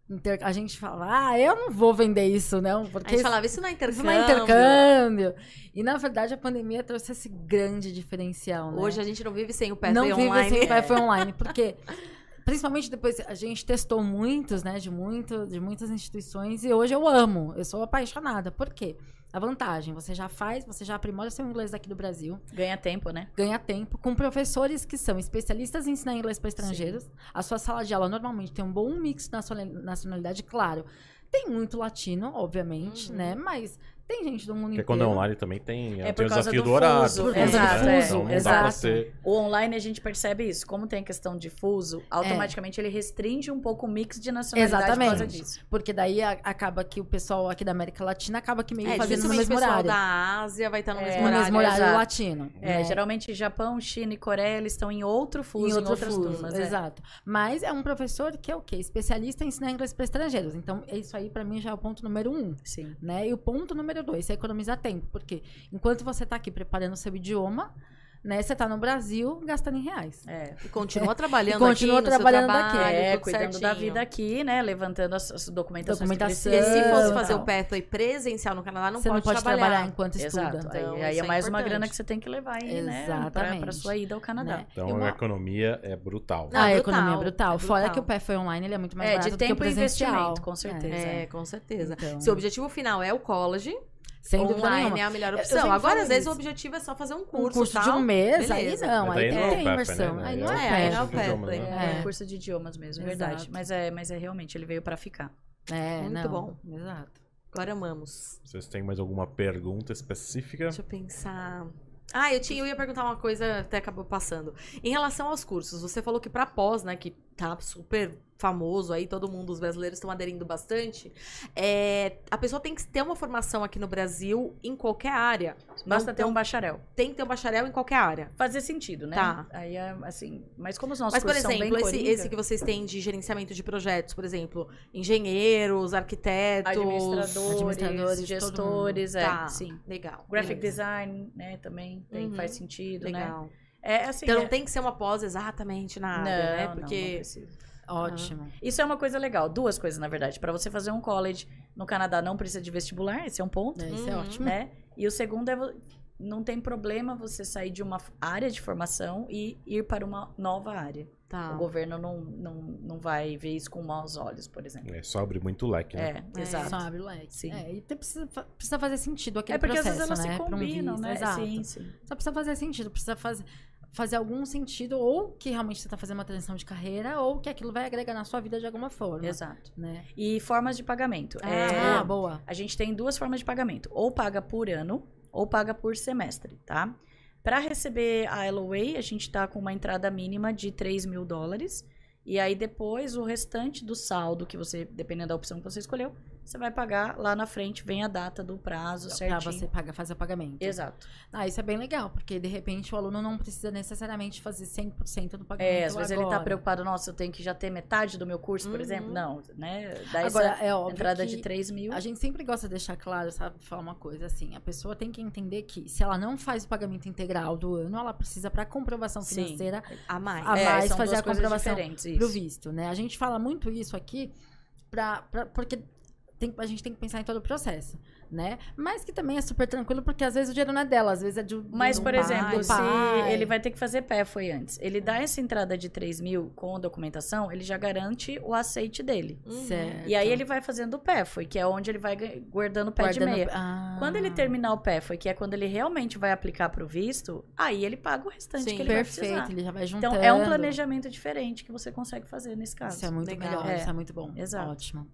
inter- a gente falava, ah, eu não vou vender isso, não, A porque gente falava, isso não é isso intercâmbio. não é intercâmbio. E na verdade a pandemia trouxe esse grande diferencial, né? Hoje a gente não vive sem o não Pathway vive online. assim, o pé foi online, porque principalmente depois a gente testou muitos, né, de muito, de muitas instituições e hoje eu amo, eu sou apaixonada. Por quê? A vantagem, você já faz, você já aprimora seu inglês aqui do Brasil, Ganha tempo, né? ganha tempo com professores que são especialistas em ensinar inglês para estrangeiros. A sua sala de aula normalmente tem um bom mix de nacional- nacionalidade, claro. Tem muito latino, obviamente, Uhum. né? Mas tem gente do mundo Porque inteiro. quando é online também tem, É tem por o causa desafio do do, horário. fuso, do né? fuso, Então não dá pra exato. ser... O online a gente percebe isso. Como tem a questão de fuso, automaticamente ele restringe um pouco o mix de nacionalidade por causa Exatamente. disso. Porque daí a- acaba que o pessoal aqui da América Latina acaba que meio É, fazendo no dificilmente o mesmo pessoal horário. da Ásia vai estar no É, mesmo no horário. mesmo horário exato. latino. É, né? geralmente Japão, China e Coreia eles estão em outro fuso, em, em outro outras fuso, turmas. é. Exato. Mas é um professor que é o quê? Especialista em ensinar inglês para estrangeiros. Então, isso aí, para mim, já é o ponto número um. Sim. Né? E o ponto número dois é economizar tempo. Porque enquanto você está aqui preparando o seu idioma, né, você está no Brasil gastando em reais. É. E continua trabalhando E continua aqui trabalhando trabalho, aqui. É, cuidando da certinho. vida aqui, né? Levantando as, as documentações Documentação. que Porque se fosse e fazer o Pathway presencial no Canadá, não você pode, não pode trabalhar, enquanto Exato. estuda. Então, aí aí é é mais uma grana que você tem que levar aí, né? Pra, Exatamente. pra sua ida ao Canadá. Né? Então E uma- a economia é brutal. Não, a brutal, economia é brutal. é Fora brutal. que o pé foi online, ele é muito mais É, de barato do que o tempo e presencial. investimento, com certeza. É, com certeza. Então, Se o objetivo final é o college, sem dúvida online nenhuma. é a melhor Eu opção. Agora, às vezes, isso. o objetivo é só fazer um um curso, curso de tal. um mês, aí Beleza. não, Mas aí daí tem não que é ter imersão. né? Aí não é é, curso Pathway. né? É, curso de idiomas mesmo, Exato. verdade. Mas é, mas é realmente, ele veio pra ficar. É, Muito não, bom. Exato. Agora amamos. Vocês têm mais alguma pergunta específica? Deixa eu pensar. Ah, eu, tinha, eu ia perguntar uma coisa, até acabou passando. Em relação aos cursos, você falou que pra pós, né, que tá super famoso aí, todo mundo, os brasileiros estão aderindo bastante. é, a pessoa tem que ter uma formação aqui no Brasil em qualquer área. Basta ter um bacharel. Tem que ter um bacharel em qualquer área. Fazer sentido, né? Tá. Aí é assim. Mas como os nossos Mas, por exemplo, esse, coringa, esse que vocês têm de gerenciamento de projetos, por exemplo, engenheiros, arquitetos. administradores, administradores, gestores, é, Tá, sim. legal. Graphic beleza. design, né, também tem, Uhum, faz sentido, né? Legal. É assim, Então é- não tem que ser uma pós exatamente na não, área, né? não, não Porque. precisa. Ótimo. Isso é uma coisa legal, duas coisas na verdade. Pra você fazer um college no Canadá não precisa de vestibular, esse é um ponto, É, isso é Uhum. ótimo. né? E o segundo é vo- não tem problema você sair de uma área de formação e ir para uma nova área. Tá. O governo não, não, não vai ver isso com maus olhos, por exemplo. É, só abre muito leque, né? É, É. exato. Só abre o leque. Sim. É, e tem- precisa, precisa fazer sentido aquele É porque processo, às vezes elas né? se um combinam, visto, né? Exato. Sim, sim. Só precisa fazer sentido, precisa fazer, fazer algum sentido, ou que realmente você está fazendo uma transição de carreira, ou que aquilo vai agregar na sua vida de alguma forma. Exato. Né? E formas de pagamento. Ah, É, Ah, boa. A gente tem duas formas de pagamento. Ou paga por ano, ou paga por semestre, tá? Para receber a LOA, a gente tá com uma entrada mínima de 3 mil dólares. E aí depois o restante do saldo, que você, dependendo da opção que você escolheu, você vai pagar lá na frente, vem a data do prazo Pra certinho. você pagar, fazer o pagamento. Exato. Ah, isso é bem legal, porque de repente o aluno não precisa necessariamente fazer 100% do pagamento. É, às vezes ele tá agora. preocupado, nossa, eu tenho que já ter metade do meu curso, por Uhum. exemplo. Não, né? Dá Agora, essa é óbvio entrada de 3 mil. A gente sempre gosta de deixar claro, sabe, falar uma coisa assim. A pessoa tem que entender que se ela não faz o pagamento integral do ano, ela precisa, para comprovação Sim. financeira, A mais. A É, mais fazer a comprovação isso. visto, né? A gente fala muito isso aqui pra, pra- porque tem- a gente tem que pensar em todo o processo, né? Mas que também é super tranquilo, porque às vezes o dinheiro não é dela, às vezes é de, Mas, do por pai, exemplo, se pai. ele vai ter que fazer pé foi antes, ele dá essa entrada de 3 mil com a documentação, ele já garante o aceite dele. Uhum. Certo. E aí ele vai fazendo o pé foi, que é onde ele vai guardando o pé de Guardando- meia. Ah. Quando ele terminar o pé foi, que é quando ele realmente vai aplicar pro visto, aí ele paga o restante Sim. que ele vai Perfeito, precisar. ele já vai juntando. Então é um planejamento diferente que você consegue fazer nesse caso. Isso é muito Legal. melhor, É. isso é muito bom. Exato. Ótimo.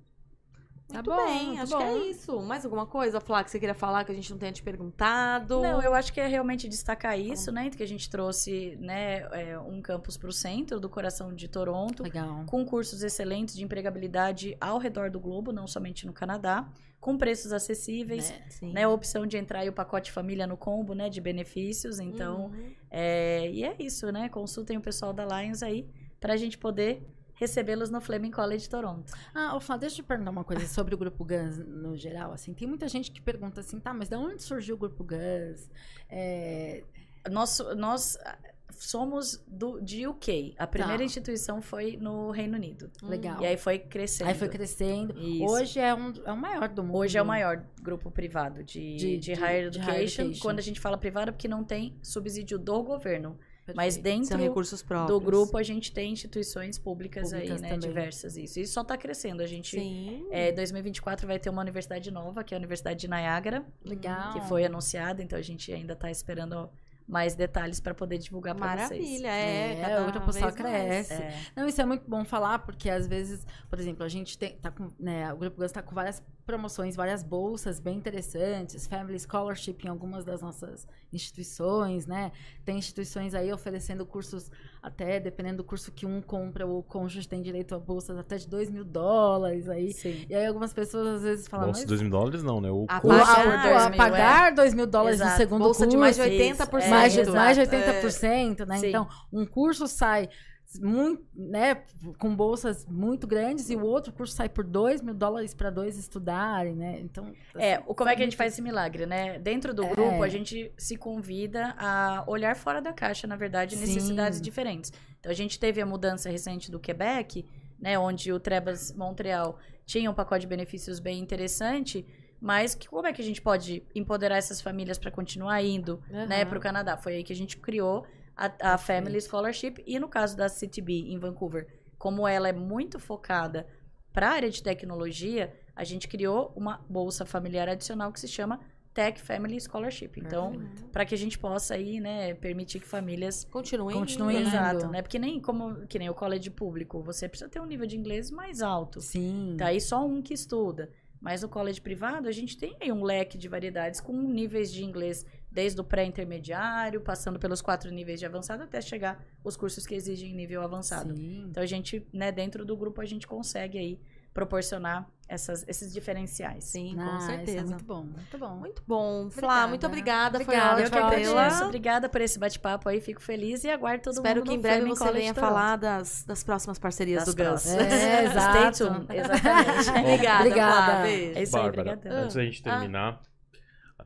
Muito Tá bom, bem, muito acho que é bom. isso. Mais alguma coisa, Flá, que você queria falar que a gente não tenha te perguntado? Não, eu acho que é realmente destacar isso, né? Que a gente trouxe né, é, um campus para o centro do coração de Toronto, Legal. com cursos excelentes de empregabilidade ao redor do globo, não somente no Canadá, com preços acessíveis, Né? Sim. né? A opção de entrar e o pacote família no combo, né? De benefícios. Então, Uhum. é, e é isso, né? Consultem o pessoal da Lions aí para a gente poder recebê-los no Fleming College Toronto. Ah, Flá, deixa eu te perguntar uma coisa sobre o Grupo Guns no geral. Assim, tem muita gente que pergunta assim, tá, mas de onde surgiu o Grupo Guns? É, Nós, nós ah, somos do, de UK. A primeira Tá. instituição foi no Reino Unido. legal. E aí foi crescendo. Aí foi crescendo. Isso. Hoje é, um, é o maior do mundo. Hoje é o maior grupo privado de, De- de, de- higher, de education, higher education. Quando a gente fala privado, é porque não tem subsídio do governo. Mas Perfeito. dentro recursos próprios. do grupo, a gente tem instituições públicas, aí, Públicas né? também. Diversas, isso. Isso só tá crescendo. A gente, Sim. é, 2024 vai ter uma universidade nova, que é a Universidade de Niagara, Legal. que foi anunciada. Então, a gente ainda tá esperando mais detalhes para poder divulgar para vocês. Maravilha, é. É, cada o grupo só vez mais. cresce. É. Não, isso é muito bom falar, porque às vezes, por exemplo, a gente tem, tá com, né, o Grupo Gus tá com várias promoções, várias bolsas bem interessantes, Family Scholarship em algumas das nossas instituições, né? Tem instituições aí oferecendo cursos até, dependendo do curso que um compra, o cônjuge tem direito a bolsas até de 2 mil dólares aí. Sim. E aí algumas pessoas às vezes falam, Bolsa de 2 mil dólares não, né? O A pagar- a- dois a mil, pagar 2 mil dólares no Exato. segundo Bolsa curso, de mais de Isso, 80%. é, mais de, mais de É. 80%, né? Sim. Então, um curso sai muito, né, com bolsas muito grandes e o outro curso sai por 2 mil dólares para dois estudarem, né? Então, É, assim, o, como é que a gente faz esse milagre, né? Dentro do É. grupo, a gente se convida a olhar fora da caixa, na verdade, Sim. necessidades diferentes. Então, a gente teve a mudança recente do Quebec, né? Onde o Trebas Montreal tinha um pacote de benefícios bem interessante, mas que, como é que a gente pode empoderar essas famílias para continuar indo, né, Aham. para o Canadá? Foi aí que a gente criou a, a Family Scholarship e no caso da CTB em Vancouver, como ela é muito focada para a área de tecnologia, a gente criou uma bolsa familiar adicional que se chama Tech Family Scholarship. Então, para que a gente possa aí, né, permitir que famílias Continuem. Continuem indo. Exato, né? Porque nem como que nem o college público, você precisa ter um nível de inglês mais alto. Sim. Tá aí só um que estuda. Mas no college privado, a gente tem aí um leque de variedades com níveis de inglês desde o pré-intermediário, passando pelos quatro níveis de avançado até chegar os cursos que exigem nível avançado. Sim. Então a gente, né, dentro do grupo a gente consegue aí proporcionar essas, esses diferenciais. Sim, Ah, com isso certeza. É muito bom, muito bom. Muito bom. Flá, Obrigada. muito obrigada. Obrigada, Foi Eu que ótimo tê-la. Obrigada por esse bate-papo aí, fico feliz e aguardo todo Espero mundo que em breve você College venha falar das, das próximas parcerias Das do Gus. próximas. É, exato. Stay tuned, exatamente. Obrigada, Obrigada. Flá. Beijo. É isso aí, Bárbara, obrigadão. antes da gente terminar,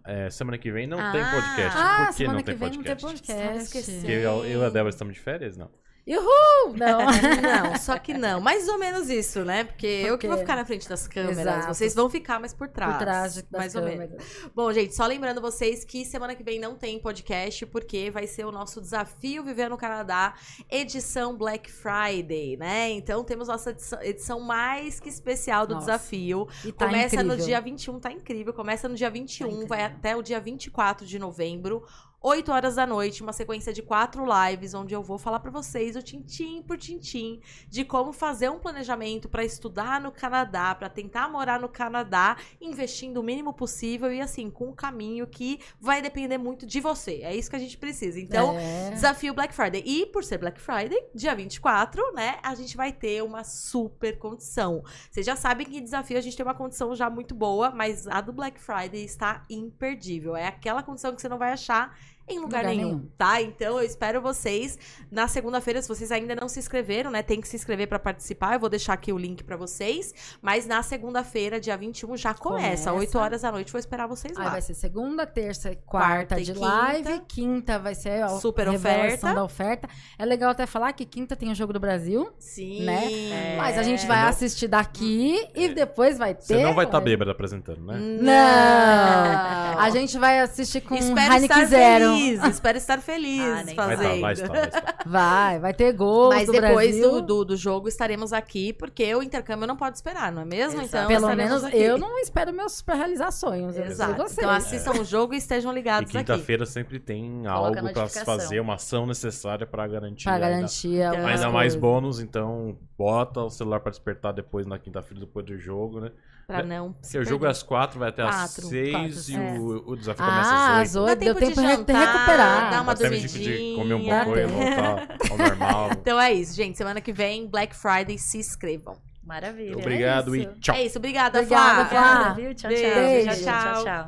é, semana que vem não tem Ah. podcast. Ah, Por que semana não que tem vem não tem podcast? podcast. Porque eu, eu e a Débora estamos de férias? Não. Uhul! Não. Não, só que não. Mais ou menos isso, né? Porque eu que vou ficar na frente das câmeras. Exato. Vocês vão ficar mais por trás. Por trás das mais ou menos. câmeras. Bom, gente, só lembrando vocês que semana que vem não tem podcast, porque vai ser o nosso desafio Viver no Canadá, edição Black Friday, né? Então temos nossa edição, mais que especial do Nossa, desafio. E tá Começa no incrível. dia 21, tá incrível. Começa no dia 21, incrível. vai até o dia 24 de novembro. 8 horas da noite, uma sequência de quatro lives, onde eu vou falar pra vocês o tintim por tintim de como fazer um planejamento pra estudar no Canadá, pra tentar morar no Canadá, investindo o mínimo possível e assim, com um caminho que vai depender muito de você. É isso que a gente precisa. Então, É. Desafio Black Friday. E por ser Black Friday, dia 24, né, a gente vai ter uma super condição. Vocês já sabem que desafio a gente tem uma condição já muito boa, mas a do Black Friday está imperdível. É aquela condição que você não vai achar em lugar, Lugar nenhum, nenhum. tá? Então eu espero vocês na segunda-feira, se vocês ainda não se inscreveram, né, tem que se inscrever pra participar. Eu vou deixar aqui o link pra vocês, mas na segunda-feira, dia 21, já começa, Começa. 8 horas da noite, vou esperar vocês Aí lá. vai ser segunda, terça, e Quarta quarta e de quinta. live. Quinta vai ser a Super oferta. da oferta. É legal até falar que quinta tem o Jogo do Brasil, Sim. né? É. Mas a gente vai Não. assistir daqui e depois vai ter... Você não vai estar live. bêbado apresentando, né? Não! A gente vai assistir com Espero Heineken Zero. feliz. Espero estar feliz Ah, fazendo. vai estar, vai estar. Vai, vai ter gol Mas do depois do, do, do jogo estaremos aqui, porque o intercâmbio não pode esperar, não é mesmo? Exato. Então, Pelo menos aqui. eu não espero meus pra realizar sonhos. Exato. vocês. Então assistam o jogo e estejam E ligados aqui. quinta-feira sempre tem a algo pra se notificação. fazer, uma ação necessária pra garantir. Pra ainda- garantir Então, algumas Ainda mais coisas. bônus, então bota o celular pra despertar depois na quinta-feira, depois do jogo, né? Pra não. se Porque o jogo é às quatro, vai até às Quatro, seis quatro, e é. o, o desafio começa Ah, às às oito. oito, deu tempo de de jantar, recuperar. dar uma Dá tempo de, de comer um Dá pouco e voltar ao normal. Então é isso, gente. Semana que vem, Black Friday, se inscrevam. Maravilha. Obrigado é e tchau. É isso, obrigada, Obrigada, Flá. Flá. Obrigada, viu? Tchau, tchau. Beijo, Beijo, tchau. tchau, tchau.